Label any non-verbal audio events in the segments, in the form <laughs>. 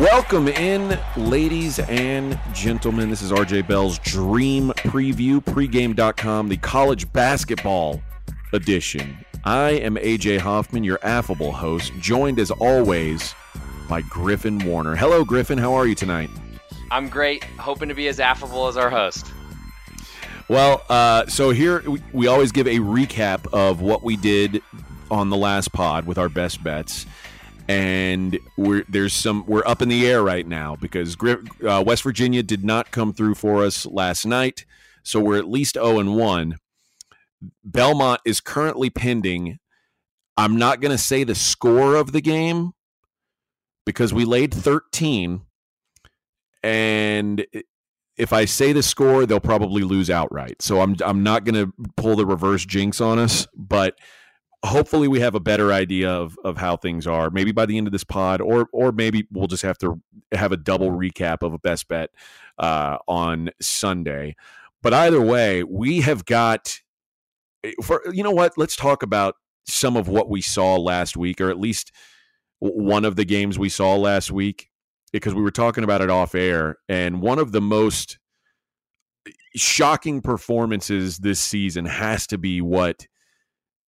Welcome in, ladies and gentlemen. This is RJ Bell's Dream Preview, pregame.com, the college basketball edition. I am AJ Hoffman, your affable host, joined as always by Griffin Warner. Hello, Griffin. How are you tonight? I'm great. Hoping to be as affable as our host. Well, uh, so here we, we always give a recap of what we did on the last pod with our best bets and we're there's some we're up in the air right now because uh, West Virginia did not come through for us last night, so we're at least zero oh and one. Belmont is currently pending. I'm not going to say the score of the game because we laid 13, and if I say the score, they'll probably lose outright. So I'm I'm not going to pull the reverse jinx on us, but hopefully we have a better idea of, of how things are maybe by the end of this pod or or maybe we'll just have to have a double recap of a best bet uh, on sunday. But either way we have got eh, for you know what? Let's talk about some of what we saw last week or at least one of the games we saw last week because we were talking about it off air and one of the most shocking performances this season has to be what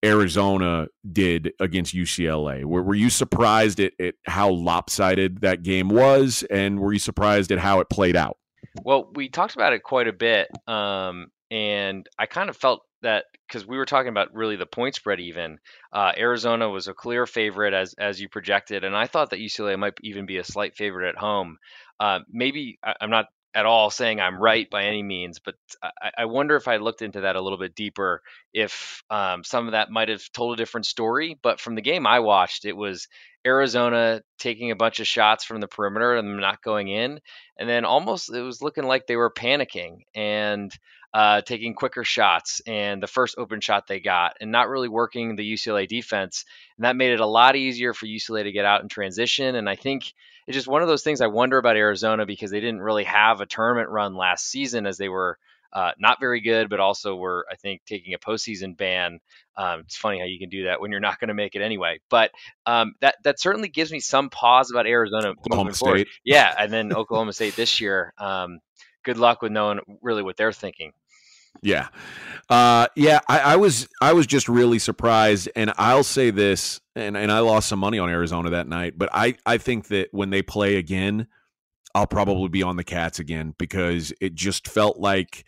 Arizona did against UCLA? Were, were you surprised at, at how lopsided that game was, and were you surprised at how it played out? Well, we talked about it quite a bit, um, and I kind of felt that because we were talking about really the point spread even uh, arizona was a clear favorite as as you projected and i thought that ucla might even be a slight favorite at home uh, maybe I, am not at all saying I'm right by any means, but I, I wonder if I looked into that a little bit deeper, if um, some of that might have told a different story. But from the game I watched, it was Arizona taking a bunch of shots from the perimeter and not going in, and then almost it was looking like they were panicking and uh, taking quicker shots and the first open shot they got and not really working the UCLA defense, and that made it a lot easier for UCLA to get out in transition. And I think it's just one of those things I wonder about Arizona because they didn't really have a tournament run last season as they were uh, not very good, but also were, I think, taking a postseason ban. Um, it's funny how you can do that when you're not going to make it anyway. But um, that that certainly gives me some pause about Arizona Oklahoma State. Yeah, and then Oklahoma State this year. Um, good luck with knowing really what they're thinking. Yeah, uh, yeah. I, I, was I was just really surprised, and I'll say this, and and I lost some money on Arizona that night, but I I think that when they play again, I'll probably be on the Cats again because it just felt like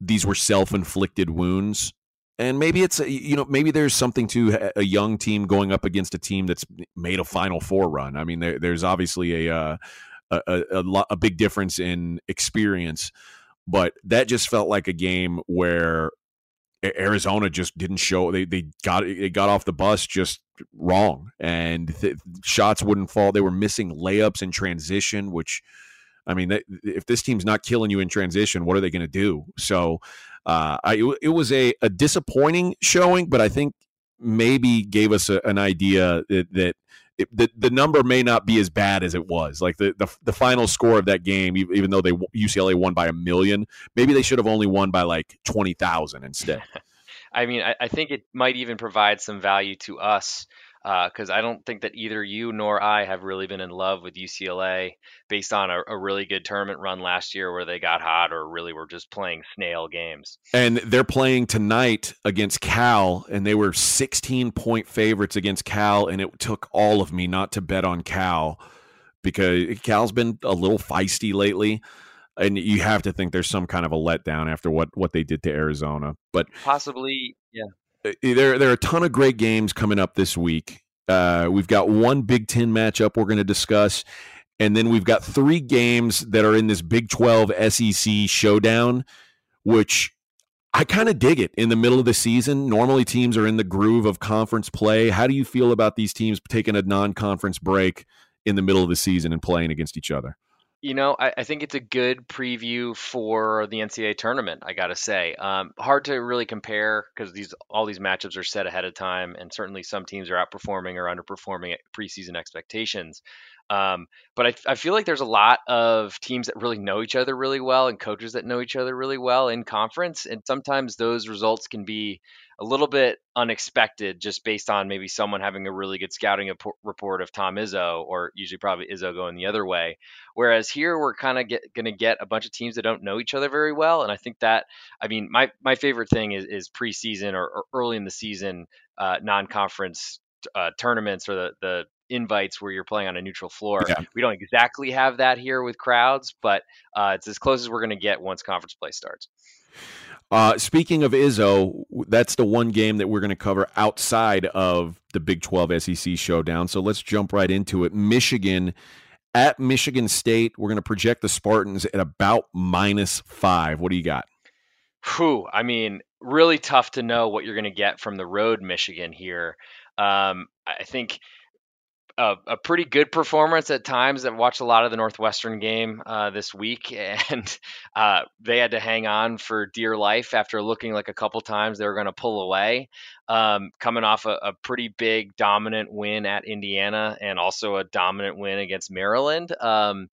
these were self inflicted wounds. And maybe it's you know maybe there's something to a young team going up against a team that's made a Final Four run. I mean, there, there's obviously a, uh, a a, a, a big difference in experience but that just felt like a game where Arizona just didn't show they they got they got off the bus just wrong and th- shots wouldn't fall. They were missing layups in transition which I mean if this team's not killing you in transition what are they going to do? So uh, I, it was a, a disappointing showing but I think maybe gave us a, an idea that, that it, the the number may not be as bad as it was. Like the, the the final score of that game, even though they UCLA won by a million, maybe they should have only won by like twenty thousand instead. <laughs> I mean, I, I, think it might even provide some value to us because uh, I don't think that either you nor I have really been in love with UCLA based on a, a, really good tournament run last year where they got hot or really were just playing snail games. And they're playing tonight against Cal, and they were 16 point favorites against Cal, and it took all of me not to bet on Cal because Cal's been a little feisty lately. And you have to think there's some kind of a letdown after what, what they did to Arizona, but possibly, yeah there there are a ton of great games coming up this week. Uh, we've got one Big Ten matchup we're going to discuss, and then we've got three games that are in this Big Twelve SEC showdown, which I kind of dig it in the middle of the season. Normally, teams are in the groove of conference play. How do you feel about these teams taking a non-conference break in the middle of the season and playing against each other? You know, I, I, think it's a good preview for the NCAA tournament. I got to say, um, hard to really compare because these all these matchups are set ahead of time, and certainly some teams are outperforming or underperforming preseason expectations. Um, but I, I, feel like there's a lot of teams that really know each other really well and coaches that know each other really well in conference, and sometimes those results can be a little bit unexpected just based on maybe someone having a really good scouting report of Tom Izzo, or usually probably Izzo going the other way. Whereas here we're kind of going to get a bunch of teams that don't know each other very well, and I think that I mean my my favorite thing is, is preseason or, or early in the season uh, non-conference uh, tournaments or the the invites where you're playing on a neutral floor. Yeah. We don't exactly have that here with crowds, but uh, it's as close as we're going to get once conference play starts. Uh, speaking of Izzo, that's the one game that we're going to cover outside of the Big 12 SEC showdown. So let's jump right into it. Michigan at Michigan State. We're going to project the Spartans at about minus five. What do you got? Whew, I mean, really tough to know what you're going to get from the road Michigan here. Um, I think a, a, pretty good performance at times. I've watched a lot of the Northwestern game uh, this week, <laughs> and uh, they had to hang on for dear life after looking like a couple times they were going to pull away. Um, coming off a, a, pretty big dominant win at Indiana and also a dominant win against Maryland. Um,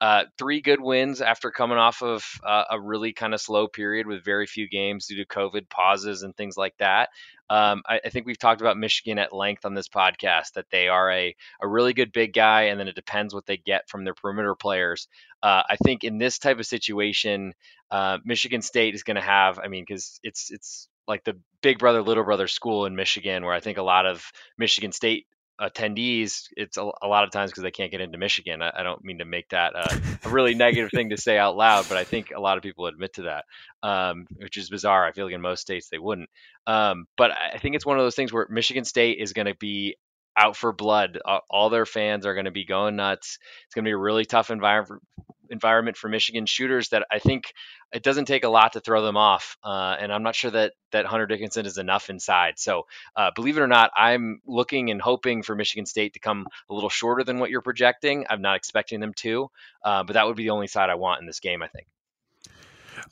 uh, three good wins after coming off of uh, a really kind of slow period with very few games due to COVID pauses and things like that. Um, I, I, think we've talked about Michigan at length on this podcast that they are a, a really good big guy, and then it depends what they get from their perimeter players. Uh, I think in this type of situation, uh, Michigan State is going to have, I mean, because it's it's like the big brother little brother school in Michigan, where I think a lot of Michigan State attendees, it's a, a lot of times because they can't get into Michigan. I, I don't mean to make that a, <laughs> a really negative thing to say out loud, but I think a lot of people admit to that, um, which is bizarre. I feel like in most states they wouldn't. Um, but I think it's one of those things where Michigan State is going to be out for blood. All their fans are going to be going nuts. It's going to be a really tough environment environment for Michigan shooters that I think it doesn't take a lot to throw them off. Uh, and I'm not sure that that Hunter Dickinson is enough inside. So uh, believe it or not, I'm looking and hoping for Michigan State to come a little shorter than what you're projecting. I'm not expecting them to, uh, but that would be the only side I want in this game. I think.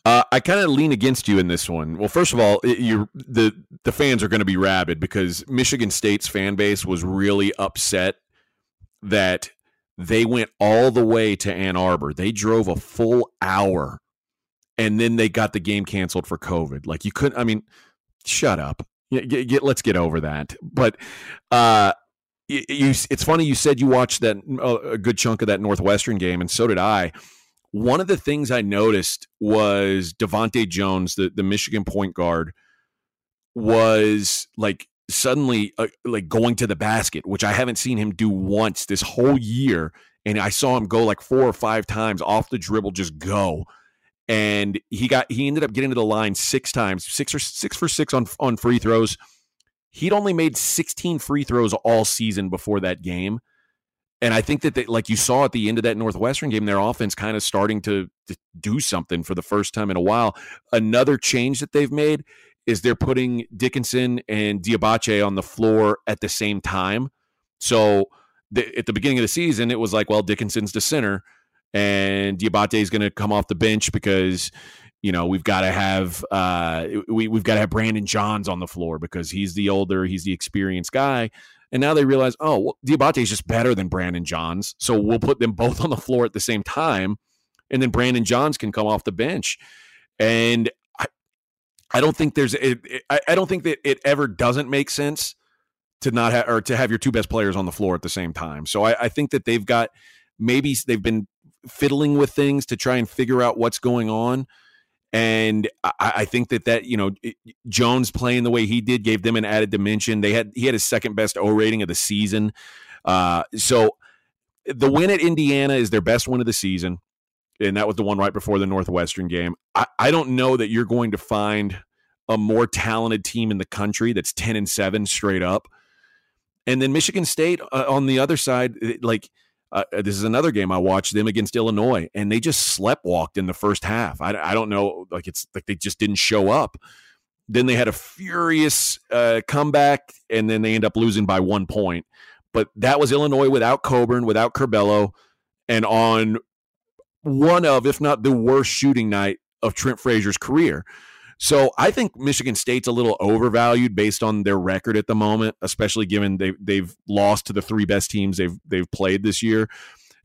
Uh, I kind of lean against you in this one. Well, first of all, you the the fans are going to be rabid because Michigan State's fan base was really upset that they went all the way to Ann Arbor. They drove a full hour, and then they got the game canceled for COVID. Like you couldn't. I mean, shut up. Get, get, let's get over that. But uh, you, it's funny you said you watched that uh, a good chunk of that Northwestern game, and so did I one of the things I noticed was DeVante' Jones, the, the Michigan point guard, was like suddenly uh, like going to the basket, which I haven't seen him do once this whole year. And I saw him go like four or five times off the dribble, just go. And he got he ended up getting to the line six times, six or six for six on on free throws. He'd only made 16 free throws all season before that game. And I think that, they, like you saw at the end of that Northwestern game, their offense kind of starting to, to do something for the first time in a while. Another change that they've made is they're putting Dickinson and Diabate on the floor at the same time. So the, at the beginning of the season, it was like, well, Dickinson's the center, and Diabate is going to come off the bench because you know we've got to have uh, we we've got to have Brandon Johns on the floor because he's the older, he's the experienced guy. And now they realize, oh, well, Diabate is just better than Brandon Johns. So we'll put them both <laughs> on the floor at the same time. And then Brandon Johns can come off the bench. And I, I don't think there's, it, it, I don't think that it ever doesn't make sense to not have, or to have your two best players on the floor at the same time. So I, I think that they've got, maybe they've been fiddling with things to try and figure out what's going on. And I, I, think that that you know Jones playing the way he did gave them an added dimension. They had he had his second best O rating of the season. Uh, so the win at Indiana is their best win of the season, and that was the one right before the Northwestern game. I, I don't know that you're going to find a more talented team in the country that's ten and seven straight up. And then Michigan State uh, on the other side, like uh, this is another game I watched them against Illinois, and they just sleptwalked in the first half. I, I don't know, like it's like they just didn't show up. Then they had a furious uh, comeback, and then they end up losing by one point. But that was Illinois without Cockburn, without Curbelo, and on one of, if not the worst shooting night of Trent Frazier's career. So I think Michigan State's a little overvalued based on their record at the moment, especially given they they've lost to the three best teams they've they've played this year.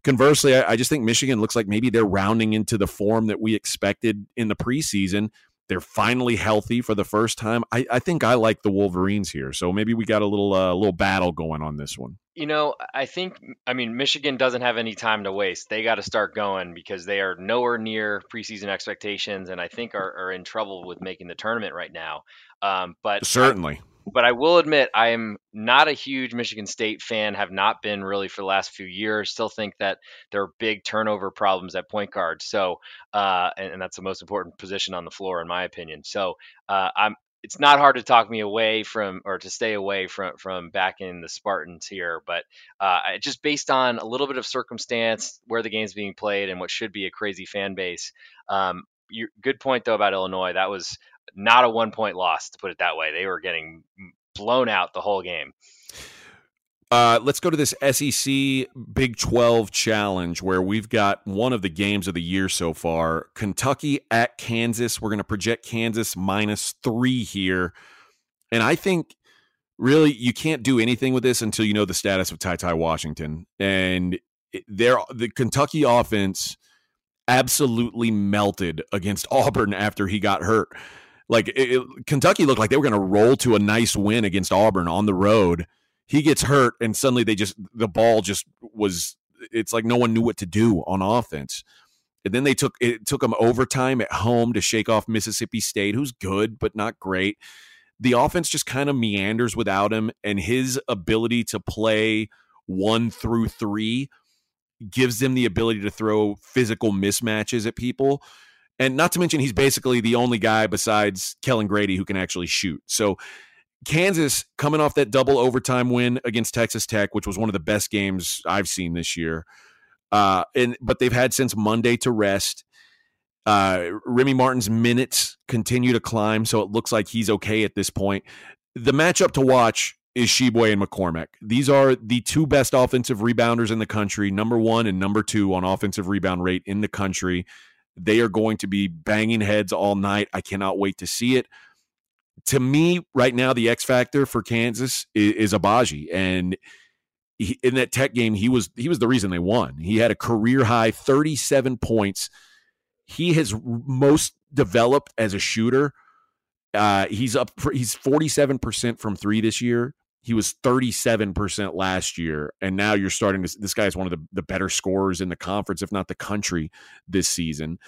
Conversely, I, I just think Michigan looks like maybe they're rounding into the form that we expected in the preseason, They're finally healthy for the first time. I, I think I like the Wolverines here, so maybe we got a little uh, little battle going on this one. You know, I think I mean Michigan doesn't have any time to waste. They got to start going because they are nowhere near preseason expectations, and I think are, are in trouble with making the tournament right now. Um, but certainly, but I will admit I am not a huge Michigan State fan. Have not been really for the last few years. Still think that there are big turnover problems at point guard. So, uh, and, and, that's the most important position on the floor in my opinion. So, uh, I'm. It's not hard to talk me away from or to stay away from from backing the Spartans here, but uh, just based on a little bit of circumstance, where the game's being played, and what should be a crazy fan base. Um, you, good point though about Illinois. That was not a one point loss, to put it that way. They were getting blown out the whole game. Uh, let's go to this SEC Big 12 challenge where we've got one of the games of the year so far. Kentucky at Kansas. We're going to project Kansas minus three here. And I think really you can't do anything with this until you know the status of Ty Ty Washington. And there, the Kentucky offense absolutely melted against <laughs> Auburn after he got hurt. Like it, Kentucky looked like they were going to roll to a nice win against Auburn on the road. He gets hurt, and suddenly they just the ball just was. It's like no one knew what to do on offense. And then they took it took them overtime at home to shake off Mississippi State, who's good but not great. The offense just kind of meanders without him, and his ability to play one through three gives them the ability to throw physical mismatches at people. And not to mention, he's basically the only guy besides Kellan Grady who can actually shoot. So Kansas coming off that double overtime win against Texas Tech, which was one of the best games I've seen this year. Uh, and but they've had since Monday to rest. Uh, Remy Martin's minutes continue to climb, so it looks like he's okay at this point. The matchup to watch is Tshiebwe and McCormack. These are the two best offensive rebounders in the country, number one and number two on offensive rebound rate in the country. They are going to be banging heads all night. I cannot wait to see it. To me, right now, the X factor for Kansas is, is Agbaji, and he, in that Tech game, he was he was the reason they won. He had a career high thirty seven points. He has most developed as a shooter. Uh, he's up. He's forty seven percent from three this year. He was 37% last year. And now you're starting to, this guy is one of the, the better scorers in the conference, if not the country this season.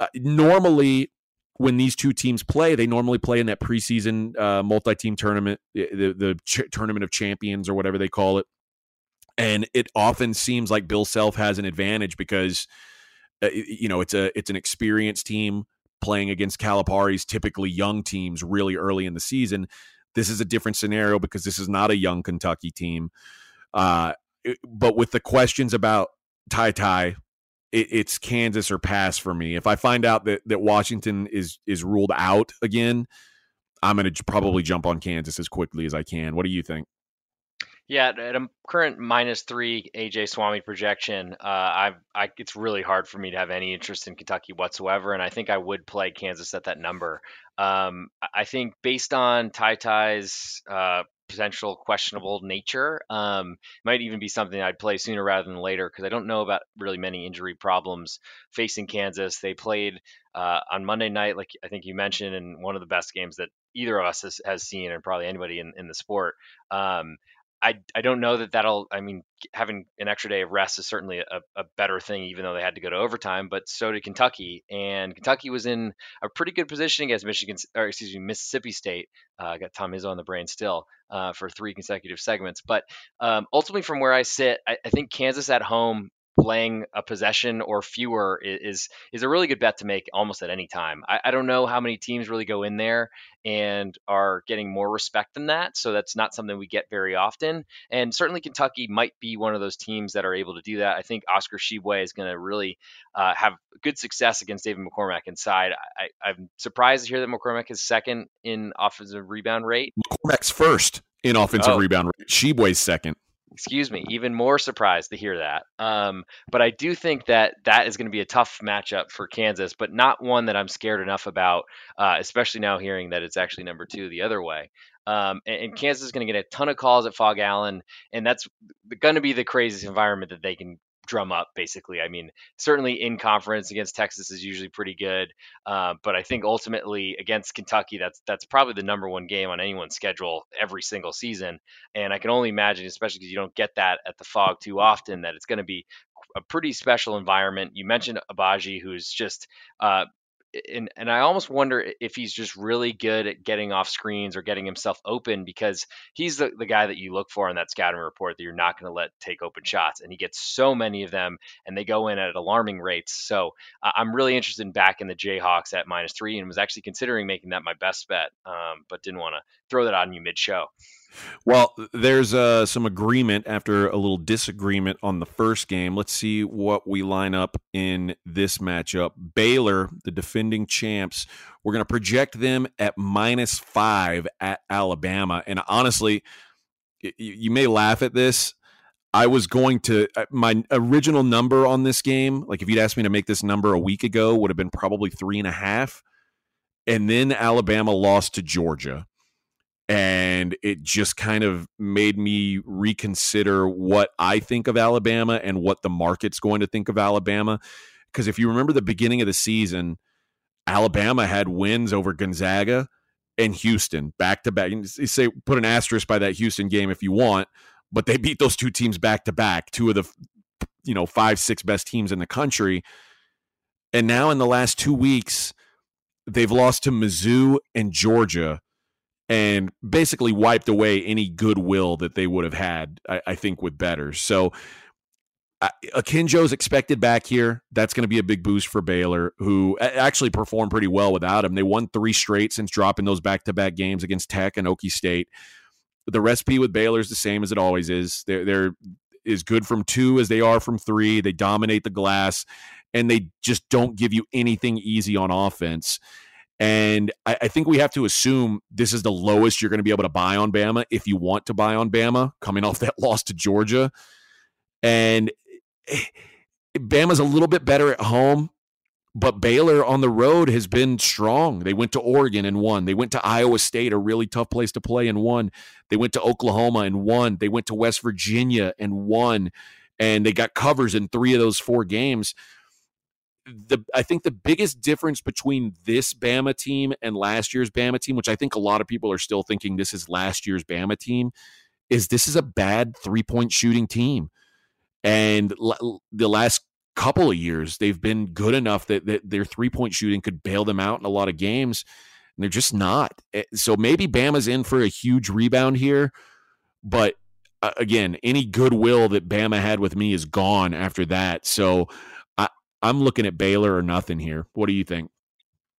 Uh, normally, when these two teams play, they normally play in that preseason uh, multi-team tournament, the the ch- tournament of champions or whatever they call it. And it often seems like Bill Self has an advantage because uh, you know it's a it's an experienced team playing against Calipari's typically young teams really early in the season. This is a different scenario because this is not a young Kentucky team. Uh, but with the questions about Ty Ty, it, it's Kansas or pass for me. If I find out that that Washington is is ruled out again, I'm going to probably jump on Kansas as quickly as I can. What do you think? Yeah, at a current minus three AJ Swami projection, uh, I, I, it's really hard for me to have any interest in Kentucky whatsoever, and I think I would play Kansas at that number. Um, I think based on Ty Ty's uh, potential questionable nature, um, might even be something I'd play sooner rather than later because I don't know about really many injury problems facing Kansas. They played uh, on Monday night, like I think you mentioned, in one of the best games that either of us has, has seen, and probably anybody in, in the sport. Um, I, I don't know that that'll. I mean, having an extra day of rest is certainly a, a, better thing, even though they had to go to overtime. But so did Kentucky, and Kentucky was in a pretty good position against Michigan, or excuse me, Mississippi State. Uh, got Tom Izzo on the brain still uh, for three consecutive segments. But um, ultimately, from where I sit, I, I think Kansas at home playing a possession or fewer is is a really good bet to make almost at any time. I, I, don't know how many teams really go in there and are getting more respect than that, so that's not something we get very often. And certainly Kentucky might be one of those teams that are able to do that. I think Oscar Tshiebwe is going to really uh, have good success against David McCormack inside. I, am surprised to hear that McCormack is second in offensive rebound rate. McCormack's first in offensive oh. rebound rate. Tshiebwe's second excuse me, even more surprised to hear that. Um, but I do think that that is going to be a tough matchup for Kansas, but not one that I'm scared enough about, uh, especially now hearing that it's actually number two the other way. Um, and, and, Kansas is going to get a ton of calls at Phog Allen, and that's going to be the craziest environment that they can drum up basically. I mean, certainly in conference against Texas is usually pretty good, uh, but I think ultimately against Kentucky, that's that's probably the number one game on anyone's schedule every single season. And I can only imagine, especially because you don't get that at the Phog too often, that it's going to be a pretty special environment. You mentioned Agbaji, who's just uh, and and I almost wonder if he's just really good at getting off screens or getting himself open because he's the, the guy that you look for in that scouting report that you're not going to let take open shots. And he gets so many of them and they go in at alarming rates. So uh, I'm really interested in backing the Jayhawks at minus three and was actually considering making that my best bet, um, but didn't want to throw that on you mid show. Well, there's uh, some agreement after a little disagreement on the first game. Let's see what we line up in this matchup. Baylor, the defending champs, we're going to project them at minus five at Alabama. And honestly, you may laugh at this. I was going to, uh, my original number on this game, like if you'd asked me to make this number a week ago, would have been probably three and a half. And then Alabama lost to Georgia and it just kind of made me reconsider what I think of Alabama and what the market's going to think of Alabama. Because if you remember the beginning of the season, Alabama had wins over Gonzaga and Houston back to back. You say put an asterisk by that Houston game if you want, but they beat those two teams back to back, two of the you know five six best teams in the country. And now in the last two weeks, they've lost to Mizzou and Georgia and basically wiped away any goodwill that they would have had, I, I think, with betters. So uh, Akinjo's expected back here. That's going to be a big boost for Baylor, who actually performed pretty well without him. They won three straight since dropping those back to back games against Tech and Okie State. The recipe with Baylor is the same as it always is. They're, they're as good from two as they are from three. They dominate the glass, and they just don't give you anything easy on offense. And I, I, think we have to assume this is the lowest you're going to be able to buy on Bama if you want to buy on Bama coming off <laughs> that loss to Georgia. And eh, Bama's a little bit better at home, but Baylor on the road has been strong. They went to Oregon and won. They went to Iowa State, a really tough place to play, and won. They went to Oklahoma and won. They went to West Virginia and won. And they got covers in three of those four games the I think the biggest difference between this Bama team and last year's Bama team, which I think a lot of people are still thinking this is last year's Bama team, is this is a bad three point shooting team. And l- the last couple of years, they've been good enough that, that their three point shooting could bail them out in a lot of games. And they're just not. Eh, so maybe Bama's in for a huge rebound here. But uh, again, any goodwill that Bama had with me is gone after that. So I'm looking at Baylor or nothing here. What do you think?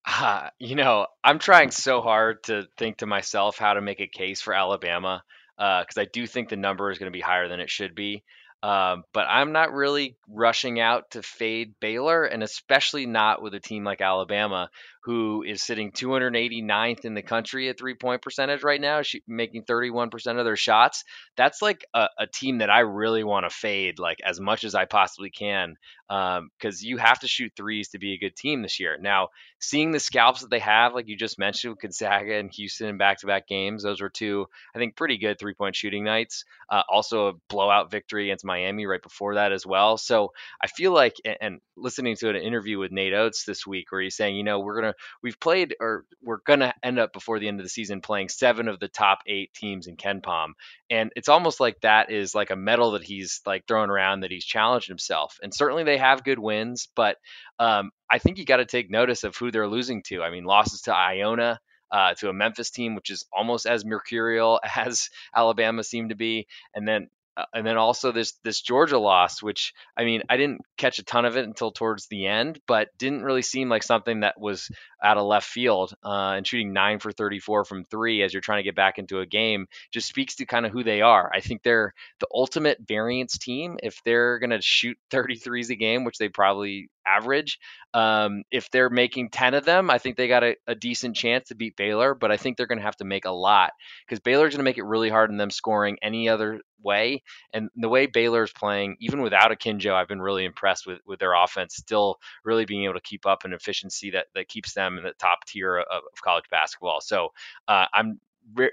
Uh, you know, I'm trying so hard to think to myself how to make a case for Alabama because uh, I do think the number is going to be higher than it should be. Um, but I'm not really rushing out to fade Baylor, and especially not with a team like Alabama, who is sitting 289th in the country at three point percentage right now, making 31% of their shots. That's like a, a team that I really want to fade like as much as I possibly can because um, you have to shoot threes to be a good team this year. Now, seeing the scalps that they have, like you just mentioned with Gonzaga and Houston in back to back games, those were two, I think, pretty good three point shooting nights. Uh, also, a blowout victory against Miami right before that as well. So I feel like, and, and listening to an interview with Nate Oats this week where he's saying, you know, we're going to, we've played or we're going to end up before the end of the season playing seven of the top eight teams in KenPom. And it's almost like that is like a medal that he's like throwing around that he's challenged himself. And certainly they have good wins, but um, I think you got to take notice of who they're losing to. I mean, losses to Iona, uh, to a Memphis team, which is almost as mercurial <laughs> as Alabama seemed to be, and then and then also this this Georgia loss, which I mean I didn't catch a ton of it until towards the end, but didn't really seem like something that was out of left field. Uh, and shooting nine for 34 from three as you're trying to get back into a game just speaks to kind of who they are. I think they're the ultimate variance team. If they're going to shoot 33s a game, which they probably average, um, if they're making 10 of them, I think they got a, a decent chance to beat Baylor, but I think they're going to have to make a lot because Baylor's going to make it really hard in them scoring any other way. And the way Baylor's playing, even without Akinjo, I've been really impressed with, with their offense, still really being able to keep up an efficiency that, that keeps them in the top tier of, of college basketball. So uh, I'm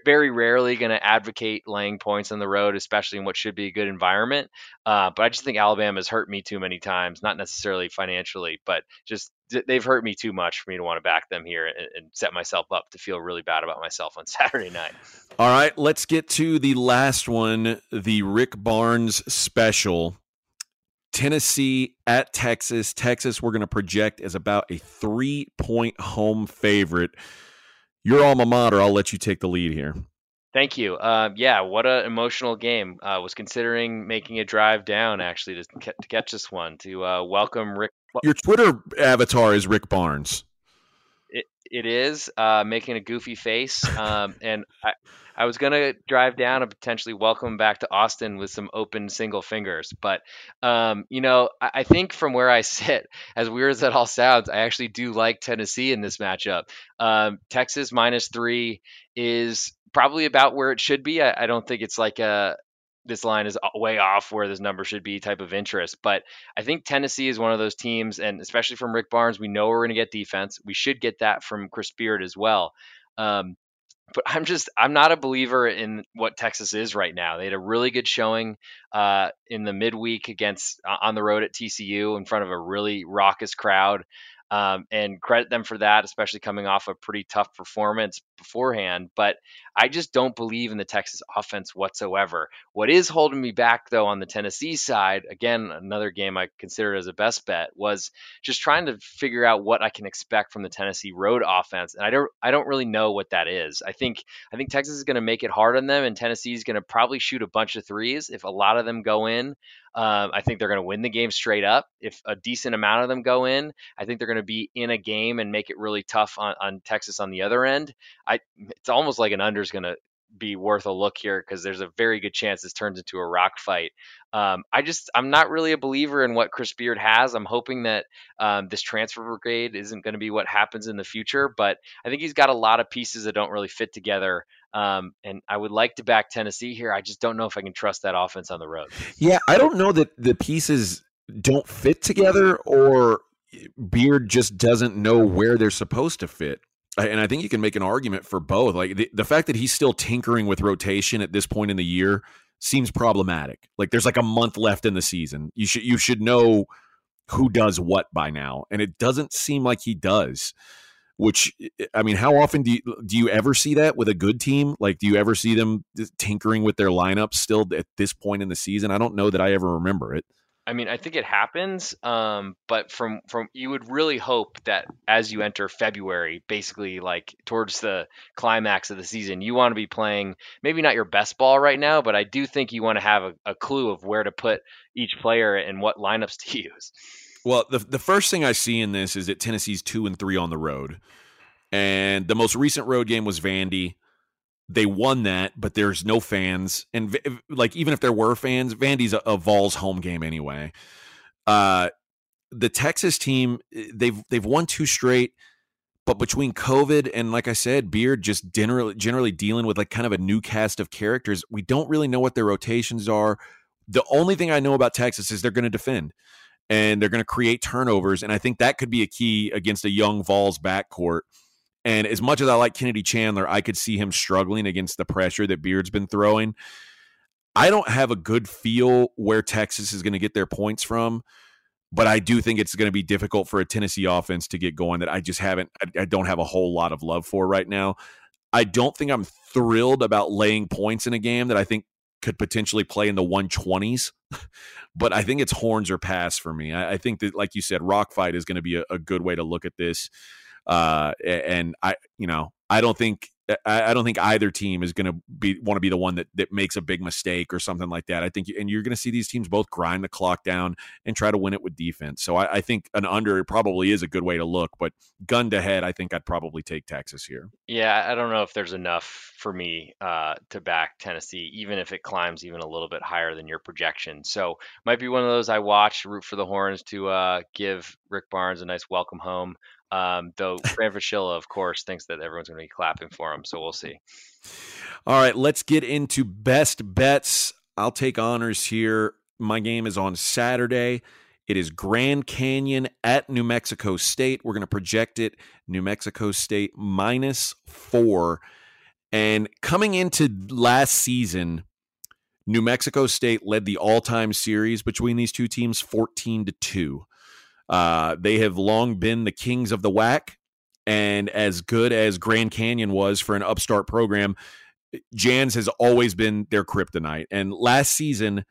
very rarely going to advocate laying points on the road, especially in what should be a good environment. Uh, but I just think Alabama has hurt me too many times, not necessarily financially, but just they've hurt me too much for me to want to back them here and, and set myself up to feel really bad about myself on <laughs> Saturday night. All right, let's get to the last one, the Rick Barnes special. Tennessee at Texas. Texas, we're going to project as about a three point home favorite. Your alma mater, I'll let you take the lead here. Thank you. Uh, yeah, what an emotional game. I uh, was considering making a drive down actually to, to catch this one to uh, welcome Rick. Your Twitter avatar is Rick Barnes. It, it is uh, making a goofy face, um, and I, I was gonna drive down and potentially welcome back to Austin with some open single fingers, but um, you know, I, I, think from where I <laughs> sit, as weird as that all sounds, I actually do like Tennessee in this matchup. Um, Texas minus three is probably about where it should be. I, I don't think it's like a this line is way off where this number should be type of interest. But I think Tennessee is one of those teams, and especially from Rick Barnes, we know we're going to get defense. We should get that from Chris Beard as well. Um, but I'm just I'm not a believer in what Texas is right now. They had a really good showing uh, in the midweek against uh, on the road at TCU in front of a really raucous crowd um, and credit them for that, especially coming off a pretty tough performance beforehand. But I just don't believe in the Texas offense whatsoever. What is holding me back, though, on the Tennessee side, again, another game I considered as a best bet, was just trying to figure out what I can expect from the Tennessee road offense, and I don't, I don't really know what that is. I think, I think Texas is going to make it hard on them, and Tennessee is going to probably shoot a bunch of threes. If a lot of them go in, um, I think they're going to win the game straight up. If a decent amount of them go in, I think they're going to be in a game and make it really tough on, on Texas on the other end. I it's almost like an under is going to be worth a look here because there's a very good chance this turns into a rock fight. Um, I just I'm not really a believer in what Chris Beard has. I'm hoping that um, this transfer brigade isn't going to be what happens in the future, but I think he's got a lot of pieces that don't really fit together. Um, and I would like to back Tennessee here. I just don't know if I can trust that offense on the road. Yeah, I don't know that the pieces don't fit together or Beard just doesn't know where they're supposed to fit. And I think you can make an argument for both. Like the, the fact that he's still tinkering with rotation at this point in the year seems problematic. Like there's like a month left in the season. You should you should know who does what by now, and it doesn't seem like he does. Which I mean, how often do you do you ever see that with a good team? Like, do you ever see them tinkering with their lineups still at this point in the season? I don't know that I ever remember it. I mean, I think it happens, um, but from from you would really hope that as you enter February, basically like towards the climax of the season, you want to be playing maybe not your best ball right now, but I do think you want to have a, a clue of where to put each player and what lineups to <laughs> use. Well, the the first thing I see in this is that Tennessee's two and three on the road, and the most recent road game was Vandy they won that, but there's no fans, and like even if there were fans, Vandy's a, a Vols home game anyway. Uh, the Texas team eh, they've they've won two straight, but between COVID and like I said, Beard just generally generally dealing with like kind of a new cast of characters, we don't really know what their rotations are. The only thing I know about Texas is they're going to defend and they're going to create turnovers, and I think that could be a key against a young Vols backcourt and as much as I like Kennedy Chandler, I could see him struggling against the pressure that Beard's been throwing. I don't have a good feel where Texas is going to get their points from, but I do think it's going to be difficult for a Tennessee offense to get going that I just haven't, I, I don't have a whole lot of love for right now. I don't think I'm thrilled about laying points in a game that I think could potentially play in the 120s, <laughs> but I think it's horns or pass for me. I, I think that, like you said, rock fight is going to be a, a good way to look at this. Uh, and I, you know, I don't think I, don't think either team is going to be want to be the one that that makes a big mistake or something like that. I think, and you're going to see these teams both grind the clock down and try to win it with defense. So I, I, think an under probably is a good way to look, but gun to head, I think I'd probably take Texas here. Yeah, I don't know if there's enough for me uh, to back Tennessee, even if it climbs even a little bit higher than your projection. So might be one of those I watch, root for the horns to uh, give Rick Barnes a nice welcome home. Um, though <laughs> Fran Fraschilla, of course, thinks that everyone's going to be clapping for him. So we'll see. All right, let's get into best bets. I'll take honors here. My game is on Saturday. It is Grand Canyon at New Mexico State. We're going to project it New Mexico State minus four. And coming into last season, New Mexico State led the all-time series between these two teams 14 to 2. Uh, they have long been the kings of the WAC, and as good as Grand Canyon was for an upstart program, Jans has always been their kryptonite. And last season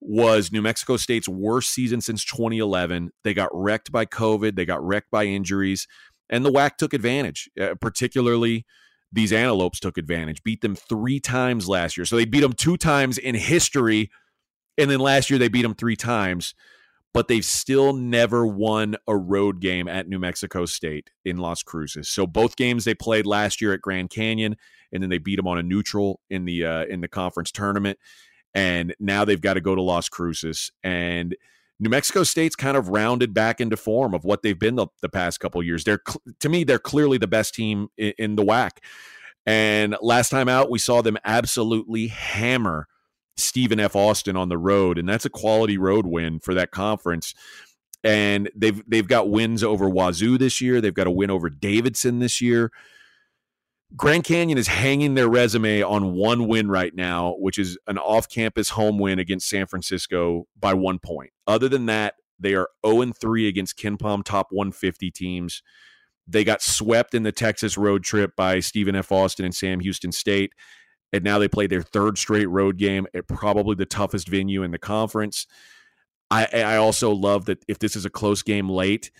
was New Mexico State's worst season since 2011. They got wrecked by COVID, they got wrecked by injuries, and the WAC took advantage, uh, particularly these Antelopes took advantage, beat them three times last year. So they beat them two times in history. And then last year they beat them three times but they've still never won a road game at New Mexico State in Las Cruces. So both games they played last year at Grand Canyon, and then they beat them on a neutral in the uh, in the conference tournament. And now they've got to go to Las Cruces. And New Mexico State's kind of rounded back into form of what they've been the, the past couple years. They're to me, they're clearly the best team in, in the WAC. And last time out, we saw them absolutely hammer Stephen F. Austin on the road, and that's a quality road win for that conference. And they've they've got wins over Wazoo this year. They've got a win over Davidson this year. Grand Canyon is hanging their resume on one win right now, which is an off-campus home win against San Francisco by one point. Other than that, they are 0 3 against KenPom top 150 teams. They got swept in the Texas road trip by Stephen F. Austin and Sam Houston State and now they play their third straight road game at probably the toughest venue in the conference. I, I also love that if this is a close game late,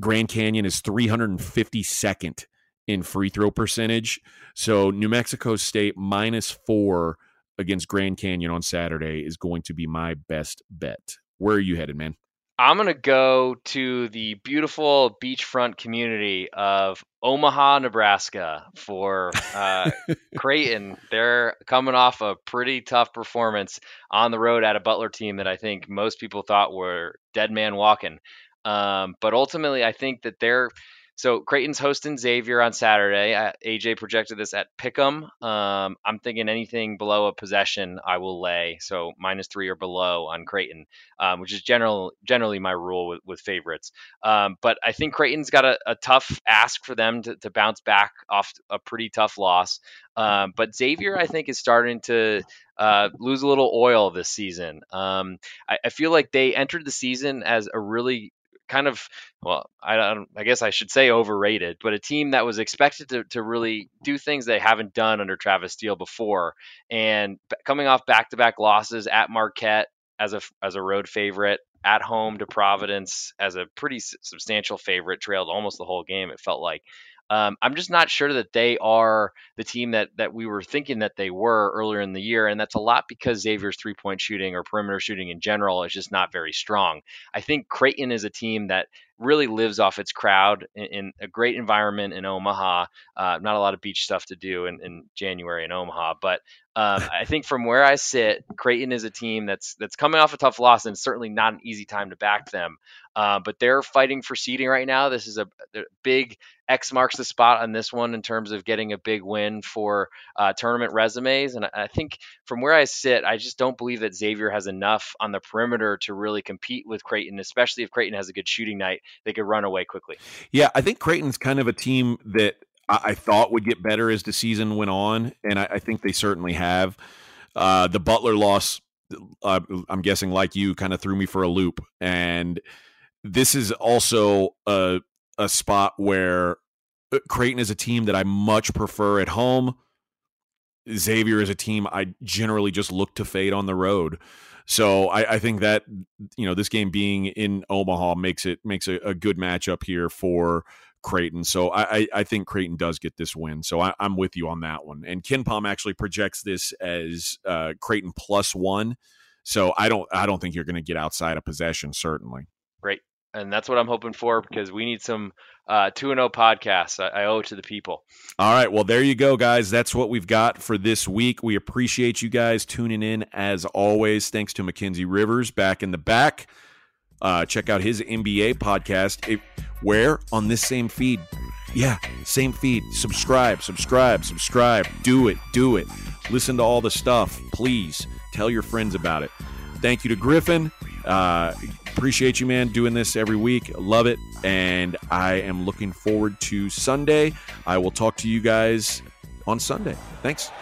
Grand Canyon is 352nd in free throw percentage. So New Mexico State minus four against Grand Canyon on Saturday is going to be my best bet. Where are you headed, man? I'm going to go to the beautiful beachfront community of Omaha, Nebraska for uh, <laughs> Creighton. They're coming off a pretty tough performance on the road at a Butler team that I think most people thought were dead man walking. Um, but ultimately, I think that they're so Creighton's hosting Xavier on Saturday. AJ projected this at Pick'em. Um, I'm thinking anything below a possession, I will lay. So minus three or below on Creighton, um, which is general generally my rule with, with favorites. Um, but I think Creighton's got a, a tough ask for them to, to, bounce back off a pretty tough loss. Um, but Xavier, I think, is starting to uh, lose a little oil this season. Um, I, I, feel like they entered the season as a really kind of well I, don't, I guess I should say overrated, but a team that was expected to, to really do things they haven't done under Travis Steele before, and coming off back to back losses at Marquette as a as a road favorite, at home to Providence as a pretty substantial favorite, trailed almost the whole game. It felt like. Um, I'm just not sure that they are the team that that we were thinking that they were earlier in the year, and that's a lot because Xavier's three point shooting or perimeter shooting in general is just not very strong. I think Creighton is a team that really lives off its crowd in, in a great environment in Omaha. Uh, not a lot of beach stuff to do in, in January in Omaha, but um, <laughs> I think from where I sit, Creighton is a team that's that's coming off a tough loss, and certainly not an easy time to back them. Uh, but they're fighting for seeding right now. This is a, big X marks the spot on this one in terms of getting a big win for uh, tournament resumes. And I, I think from where I sit, I just don't believe that Xavier has enough on the perimeter to really compete with Creighton, especially if Creighton has a good shooting night they could run away quickly. Yeah, I think Creighton's kind of a team that I, I thought would get better as the season went on, and I, I think they certainly have. Uh, the Butler loss, uh, I'm guessing, like you, kind of threw me for a loop, and this is also a a spot where uh, Creighton is a team that I much prefer at home. Xavier is a team I generally just look to fade on the road. So I, I, think that you know this game being in Omaha makes it makes a, a good matchup here for Creighton. So I, I, think Creighton does get this win. So I, am with you on that one. And KenPom actually projects this as uh, Creighton plus one. So I don't I don't think you're going to get outside of possession. Certainly. Great and that's what I'm hoping for because we need some uh, two and zero oh podcasts. I, I, owe it to the people. All right, well there you go, guys. That's what we've got for this week. We appreciate you guys tuning in as always. Thanks to Mackenzie Rivers back in the back. Uh, check out his NBA podcast. It, where on this same feed? Yeah, same feed. Subscribe, subscribe, subscribe. Do it, do it. Listen to all the stuff, please. Tell your friends about it. Thank you to Griffin. Uh, appreciate you, man, doing this every week. Love it. And I am looking forward to Sunday. I will talk to you guys on Sunday. Thanks.